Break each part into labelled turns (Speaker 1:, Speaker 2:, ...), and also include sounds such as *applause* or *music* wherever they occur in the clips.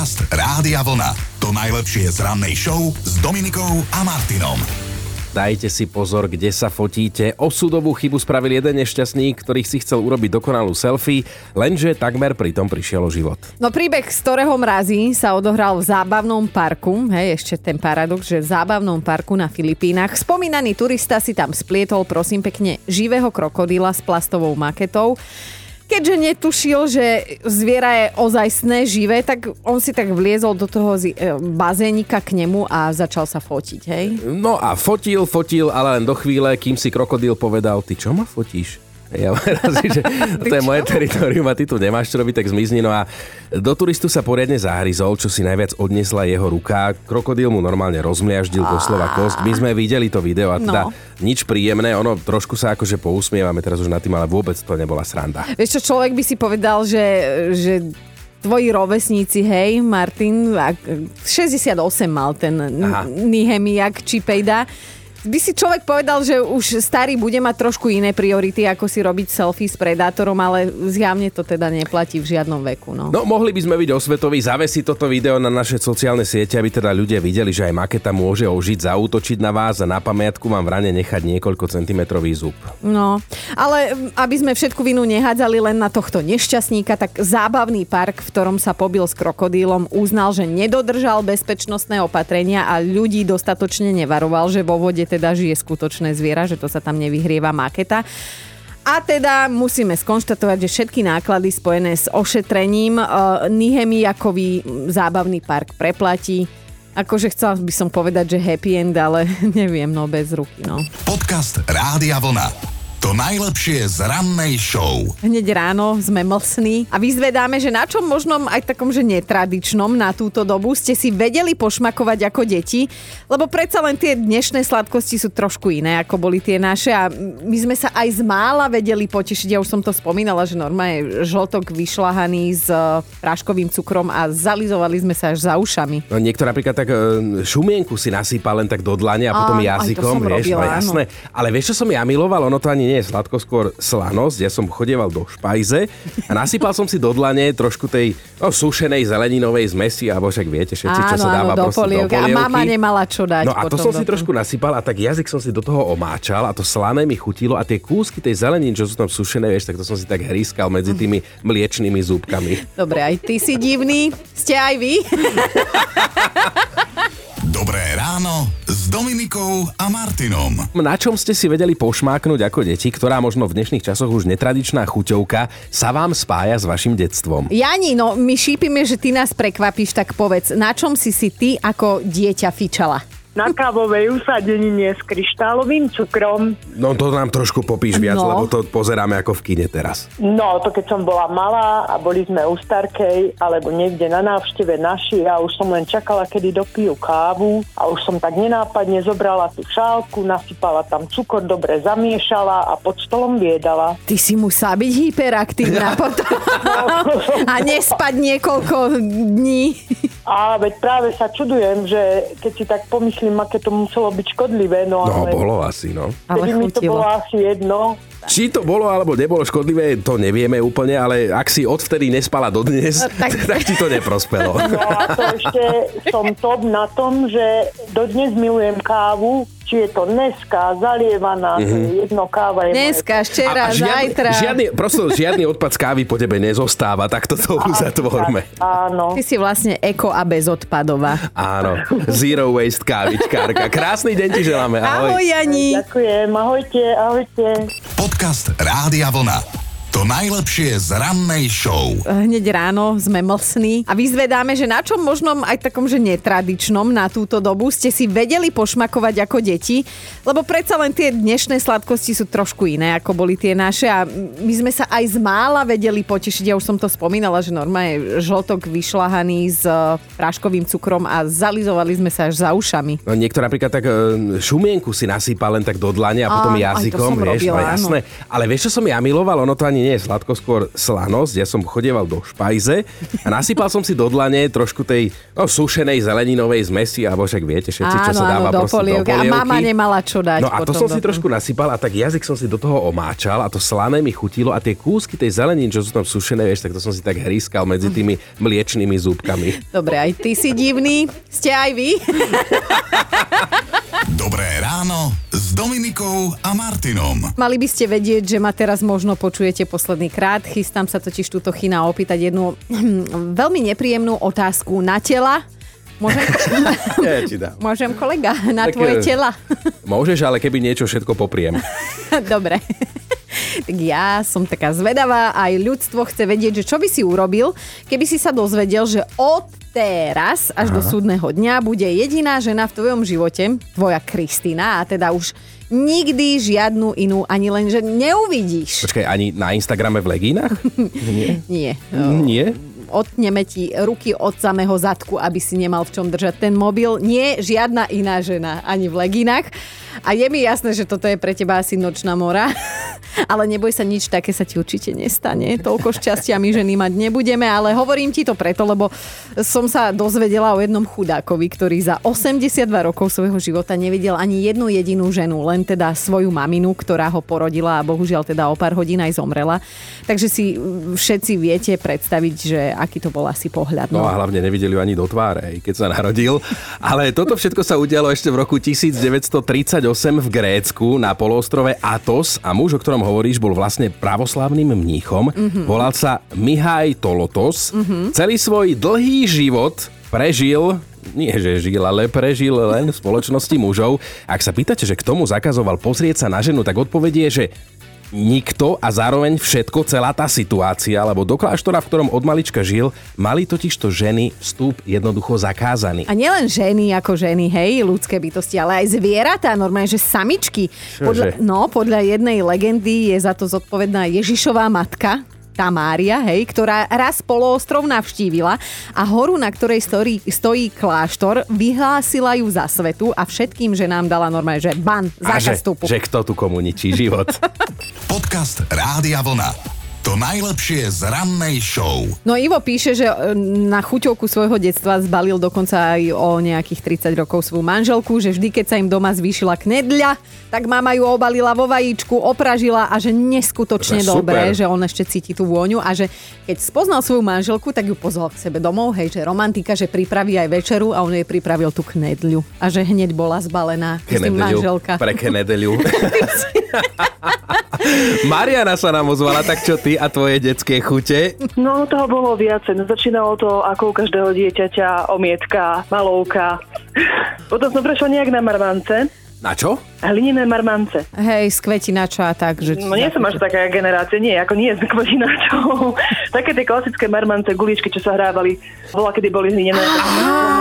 Speaker 1: Podcast Rádia Vlna. To najlepšie z rannej show s Dominikou a Martinom.
Speaker 2: Dajte si pozor, kde sa fotíte. Osudovú chybu spravil jeden nešťastník, ktorý si chcel urobiť dokonalú selfie, lenže takmer pritom prišiel o život.
Speaker 3: No príbeh, z ktorého mrazí sa odohral v zábavnom parku, hej, ešte ten paradox, že v zábavnom parku na Filipínach. Spomínaný turista si tam splietol, prosím pekne, živého krokodila s plastovou maketou keďže netušil, že zviera je ozajstné, živé, tak on si tak vliezol do toho e, bazénika k nemu a začal sa fotiť, hej?
Speaker 2: No a fotil, fotil, ale len do chvíle, kým si krokodil povedal, ty čo ma fotíš? Ja razí, že to je moje teritorium a ty tu nemáš čo robiť, tak zmizni. No a do turistu sa poriadne zahryzol, čo si najviac odnesla jeho ruka. Krokodil mu normálne rozmliaždil doslova kost. My sme videli to video a teda no. nič príjemné. Ono trošku sa akože pousmievame teraz už na tým, ale vôbec to nebola sranda.
Speaker 3: Vieš čo, človek by si povedal, že, že tvoji rovesníci, hej, Martin, 68 mal ten Nihemiak Čipejda by si človek povedal, že už starý bude mať trošku iné priority, ako si robiť selfie s predátorom, ale zjavne to teda neplatí v žiadnom veku. No,
Speaker 2: no mohli by sme byť osvetoví, zavesiť toto video na naše sociálne siete, aby teda ľudia videli, že aj maketa môže ožiť, zautočiť na vás a na pamiatku vám v rane nechať niekoľko centimetrový zub.
Speaker 3: No, ale aby sme všetku vinu nehádzali len na tohto nešťastníka, tak zábavný park, v ktorom sa pobil s krokodílom, uznal, že nedodržal bezpečnostné opatrenia a ľudí dostatočne nevaroval, že vo vode teda žije skutočné zviera, že to sa tam nevyhrieva maketa. A teda musíme skonštatovať, že všetky náklady spojené s ošetrením uh, Nihemiakový zábavný park preplatí. Akože chcela by som povedať, že happy end, ale *laughs* neviem, no bez ruky, no.
Speaker 1: Podcast Rádia Vlna. To najlepšie z rannej show.
Speaker 3: Hneď ráno sme mlsní a vyzvedáme, že na čom možnom aj takom, že netradičnom na túto dobu ste si vedeli pošmakovať ako deti, lebo predsa len tie dnešné sladkosti sú trošku iné, ako boli tie naše a my sme sa aj z mála vedeli potešiť. Ja už som to spomínala, že normálne žltok vyšľahaný s e, práškovým cukrom a zalizovali sme sa až za ušami.
Speaker 2: No niekto napríklad tak e, šumienku si nasýpa len tak do dlane a potom a, jazykom, vieš, robila, no jasné. Ale vieš, čo som ja miloval? Ono to ani nie je sladko, skôr slanosť. Ja som chodieval do špajze a nasypal som si do dlane trošku tej no, sušenej zeleninovej zmesi, alebo však viete všetci, čo sa dáva áno, do, polievky. do
Speaker 3: polievky. A mama nemala čo dať.
Speaker 2: No a to som si trošku nasypal a tak jazyk som si do toho omáčal a to slané mi chutilo a tie kúsky tej zelenín, čo sú tam sušené, vieš, tak to som si tak hrískal medzi tými mliečnými zúbkami.
Speaker 3: Dobre, aj ty si divný. Ste aj vy? *laughs*
Speaker 1: Dobré ráno s Dominikou a Martinom.
Speaker 2: Na čom ste si vedeli pošmáknuť ako deti, ktorá možno v dnešných časoch už netradičná chuťovka sa vám spája s vašim detstvom?
Speaker 3: Jani, no my šípime, že ty nás prekvapíš, tak povedz, na čom si si ty ako dieťa fičala?
Speaker 4: Na kávovej usadenine s kryštálovým cukrom.
Speaker 2: No to nám trošku popíš viac, no. lebo to pozeráme ako v kine teraz.
Speaker 4: No, to keď som bola malá a boli sme u Starkej alebo niekde na návšteve naši a už som len čakala, kedy dopijú kávu a už som tak nenápadne zobrala tú šálku, nasypala tam cukor, dobre zamiešala a pod stolom viedala.
Speaker 3: Ty si musela byť hyperaktívna *laughs* potom. *laughs* A nespať niekoľko dní.
Speaker 4: A veď práve sa čudujem, že keď si tak pomyslím, aké to muselo byť škodlivé. No,
Speaker 2: no ale bolo asi, no.
Speaker 4: Ale mi to bolo asi jedno.
Speaker 2: Či to bolo alebo nebolo škodlivé, to nevieme úplne, ale ak si odvtedy nespala dodnes, tak, *laughs* tak ti to neprospelo.
Speaker 4: No a to ešte som top na tom, že dodnes milujem kávu, či je to dneska, zalievaná, mm-hmm. jedno káva je
Speaker 3: Dneska, včera, a, a žiadny, zajtra.
Speaker 2: Žiadny, prosto, žiadny odpad z kávy po tebe nezostáva, tak to uzatvorme.
Speaker 4: Áno.
Speaker 3: Ty si vlastne eko a bezodpadová.
Speaker 2: Áno, zero waste kávičkárka. Krásny deň ti želáme.
Speaker 3: Ahoj, ahoj Jani.
Speaker 4: Ďakujem, ahojte, ahojte.
Speaker 1: Podcast Rádia Vlna. To najlepšie z rannej show.
Speaker 3: Hneď ráno sme mlsní a vyzvedáme, že na čom možnom aj takom, že netradičnom na túto dobu ste si vedeli pošmakovať ako deti, lebo predsa len tie dnešné sladkosti sú trošku iné, ako boli tie naše a my sme sa aj z mála vedeli potešiť. Ja už som to spomínala, že normálne žltok vyšľahaný s e, práškovým cukrom a zalizovali sme sa až za ušami.
Speaker 2: No, niekto napríklad tak e, šumienku si nasýpa len tak do dlane a potom a, jazykom, vieš, robila, no jasné. Ale vieš, čo som ja miloval? Ono to ani nie je sladko, skôr slanosť. Ja som chodieval do špajze a nasypal som si do dlane trošku tej no, sušenej zeleninovej zmesi, alebo však viete, všetci, čo
Speaker 3: Áno,
Speaker 2: sa dáva
Speaker 3: áno, do
Speaker 2: proste do
Speaker 3: polievky.
Speaker 2: polievky.
Speaker 3: A mama nemala čo dať.
Speaker 2: No a to som si trošku nasypal a tak jazyk som si do toho omáčal a to slané mi chutilo a tie kúsky tej zelenín, čo sú tam sušené, vieš, tak to som si tak hrískal medzi tými mliečnými zúbkami.
Speaker 3: Dobre, aj ty si divný. Ste aj vy? *laughs*
Speaker 1: Dobré ráno s Dominikou a Martinom.
Speaker 3: Mali by ste vedieť, že ma teraz možno počujete posledný krát. Chystám sa totiž túto chyna opýtať jednu veľmi nepríjemnú otázku na tela. Môžem, *laughs*
Speaker 2: Ja ti dám.
Speaker 3: môžem kolega, na
Speaker 2: Tak,
Speaker 3: tvoje tela. *laughs*
Speaker 2: Môžeš, ale keby niečo všetko popriem. *laughs*
Speaker 3: Dobre. tak ja som taká zvedavá, aj ľudstvo chce vedieť, že čo by si urobil, keby si sa dozvedel, že od teraz až Aha. do súdneho dňa bude jediná žena v tvojom živote, tvoja Kristina, a teda už nikdy žiadnu inú ani len, že neuvidíš.
Speaker 2: Počkaj, ani na Instagrame v legínach? *laughs* Nie.
Speaker 3: Nie.
Speaker 2: Nie?
Speaker 3: Otneme ti ruky od samého zadku, aby si nemal v čom držať ten mobil. Nie, žiadna iná žena, ani v leginách. A je mi jasné, že toto je pre teba asi nočná mora. *laughs* Ale neboj sa, nič také sa ti určite nestane. Toľko šťastia my ženy mať nebudeme, ale hovorím ti to preto, lebo som sa dozvedela o jednom chudákovi, ktorý za 82 rokov svojho života nevidel ani jednu jedinú ženu, len teda svoju maminu, ktorá ho porodila a bohužiaľ teda o pár hodín aj zomrela. Takže si všetci viete predstaviť, že aký to bol asi pohľad.
Speaker 2: No a hlavne nevideli ju ani do tváre, keď sa narodil. Ale toto všetko sa udialo ešte v roku 1938 v Grécku na poloostrove Atos a muž, o ktorom hovoríš, bol vlastne pravoslavným mníchom. Mm-hmm. Volal sa Mihaj Tolotos. Mm-hmm. Celý svoj dlhý život prežil nie že žil, ale prežil len v spoločnosti mužov. Ak sa pýtate, že k tomu zakazoval pozrieť sa na ženu, tak odpovedie že nikto a zároveň všetko, celá tá situácia, lebo do kláštora, v ktorom od malička žil, mali totižto ženy vstup jednoducho zakázaný.
Speaker 3: A nielen ženy ako ženy, hej, ľudské bytosti, ale aj zvieratá, normálne, že samičky. Podľa, no, podľa jednej legendy je za to zodpovedná Ježišová matka, tá Mária, hej, ktorá raz poloostrov navštívila a horu, na ktorej stojí, stojí kláštor, vyhlásila ju za svetu a všetkým ženám dala normálne, že ban,
Speaker 2: že,
Speaker 3: zákaz vstupu.
Speaker 2: že kto tu komu ničí život. *laughs*
Speaker 1: Podcast Rádia Vlna. To najlepšie z rannej show.
Speaker 3: No Ivo píše, že e, na chuťovku svojho detstva zbalil dokonca aj o nejakých 30 rokov svoju manželku, že vždy, keď sa im doma zvýšila knedľa, tak mama ju obalila vo vajíčku, opražila a že neskutočne dobré, že on ešte cíti tú vôňu a že keď spoznal svoju manželku, tak ju pozval k sebe domov, hej, že romantika, že pripraví aj večeru a on jej pripravil tú knedľu a že hneď bola zbalená tým manželka.
Speaker 2: Pre Kenedeliu. *laughs* Mariana sa nám ozvala, tak čo ty a tvoje detské chute?
Speaker 5: No, toho bolo viacej. No, začínalo to ako u každého dieťaťa, omietka, malovka. Potom som prešla nejak na marmance,
Speaker 2: Na čo?
Speaker 5: hlinené marmance.
Speaker 3: Hej, z kvetinačo a tak. Že
Speaker 5: No nie som až taká generácia, nie, ako nie z kvodináčov. *laughs* Také tie klasické marmance, guličky, čo sa hrávali. Bola, kedy boli hlinené.
Speaker 3: Á,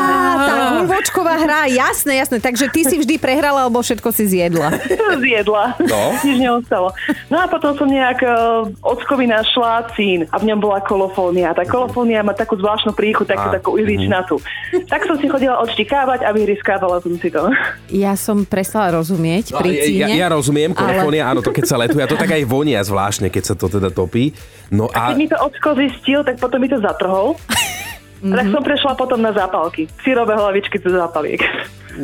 Speaker 3: tá guľvočková hra, jasné, jasné. Takže ty si vždy prehrala, alebo všetko si zjedla. *laughs*
Speaker 5: Zjedla.
Speaker 2: No. *laughs*
Speaker 5: Nič neostalo. No a potom som nejak uh, ockovi našla cín a v ňom bola kolofónia. Tá kolofónia má takú zvláštnu príchu, takú,
Speaker 2: A,
Speaker 5: takú ihličnatú. Tak som si chodila odštikávať a vyhryskávala som si to.
Speaker 3: Ja som prestala rozumieť
Speaker 2: No,
Speaker 3: pri
Speaker 2: ja,
Speaker 3: cíne.
Speaker 2: ja rozumiem,
Speaker 3: ale-
Speaker 2: kolofónia, áno, to keď sa letuje, a to tak aj vonia zvláštne, keď sa to teda topí. No
Speaker 5: Keď
Speaker 2: a
Speaker 5: mi to ocko zistil, tak potom mi to zatrhol. *laughs* A tak som prešla potom na zápalky. Sírové hlavičky cez zápaliek.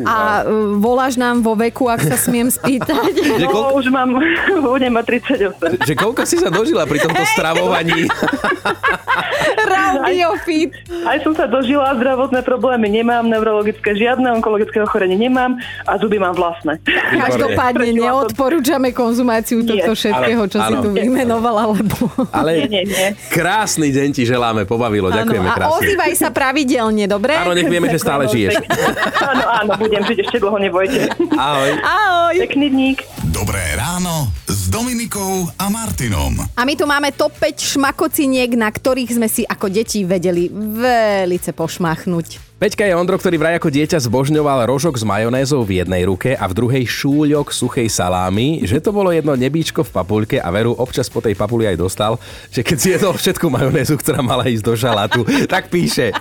Speaker 3: A uh, voláš nám vo veku, ak sa smiem spýtať. *laughs*
Speaker 2: Že
Speaker 5: No,
Speaker 2: koľko-
Speaker 5: už mám, *laughs* budem mať 38.
Speaker 2: že koľko si sa dožila pri tomto stravovaní? *laughs*
Speaker 3: Radiofit.
Speaker 5: Aj som sa dožila, zdravotné problémy nemám, neurologické žiadne, onkologické ochorenie nemám a zuby mám vlastné.
Speaker 3: Každopádne neodporúčame konzumáciu
Speaker 5: Nie.
Speaker 3: tohto všetkého, čo si
Speaker 2: Áno.
Speaker 3: tu vymenovala, lebo...
Speaker 2: Ale
Speaker 5: Nie, nie, nie.
Speaker 2: krásny deň ti želáme, pobavilo, ďakujeme
Speaker 3: a
Speaker 2: krásne.
Speaker 3: ozývaj sa pravidelne, dobre?
Speaker 2: Áno, nech vieme, že stále žiješ.
Speaker 5: Áno, áno, budem žiť ešte dlho, nebojte.
Speaker 2: Ahoj.
Speaker 3: Ahoj.
Speaker 5: Pekný dník.
Speaker 1: Dobré ráno s Dominikou a Martinom.
Speaker 3: A my tu máme top 5 šmakociniek, na ktorých sme si ako deti vedeli velice pošmachnúť.
Speaker 2: Peťka je Ondro, ktorý vraj ako dieťa zbožňoval rožok s majonézou v jednej ruke a v druhej šúľok suchej salámy, že to bolo jedno nebíčko v papuľke a veru občas po tej papuli aj dostal, že keď si jedol všetku majonézu, ktorá mala ísť do šalátu, tak píše.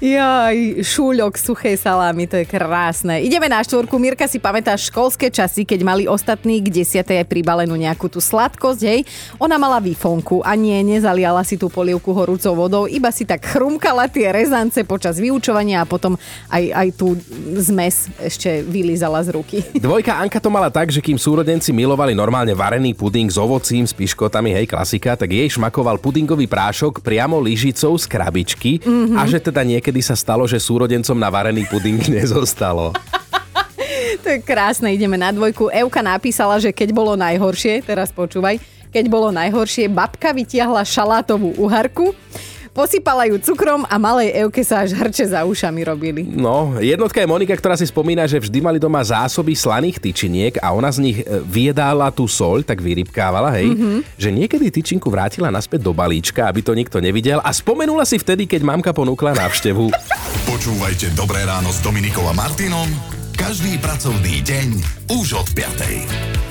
Speaker 3: Jaj, šúľok suchej salámy, to je krásne. Ideme na štvorku. Mirka si pamätá školské časy, keď mali ostatní k desiatej aj pribalenú nejakú tú sladkosť, hej. Ona mala výfonku a nie, nezaliala si tú polievku horúcou vodou, iba si tak chrumkala tie rezance počas vyučovania a potom aj, aj tú zmes ešte vylízala z ruky. *laughs*
Speaker 2: Dvojka Anka to mala tak, že kým súrodenci milovali normálne varený puding s ovocím, s piškotami, hej, klasika, tak jej šmakoval pudingový prášok priamo lyžicou z krabičky mm-hmm. a že teda niekedy niekedy sa stalo, že súrodencom na varený puding *laughs* nezostalo.
Speaker 3: to je krásne, ideme na dvojku. Euka napísala, že keď bolo najhoršie, teraz počúvaj, keď bolo najhoršie, babka vytiahla šalátovú uharku, Posypala ju cukrom a malej Evke sa až hrče za ušami robili.
Speaker 2: No, jednotka je Monika, ktorá si spomína, že vždy mali doma zásoby slaných tyčiniek a ona z nich e, vyjedala tú soľ, tak vyrybkávala, hej, mm-hmm. že niekedy tyčinku vrátila naspäť do balíčka, aby to nikto nevidel a spomenula si vtedy, keď mamka ponúkla návštevu. *laughs*
Speaker 1: Počúvajte Dobré ráno s Dominikom a Martinom každý pracovný deň už od 5.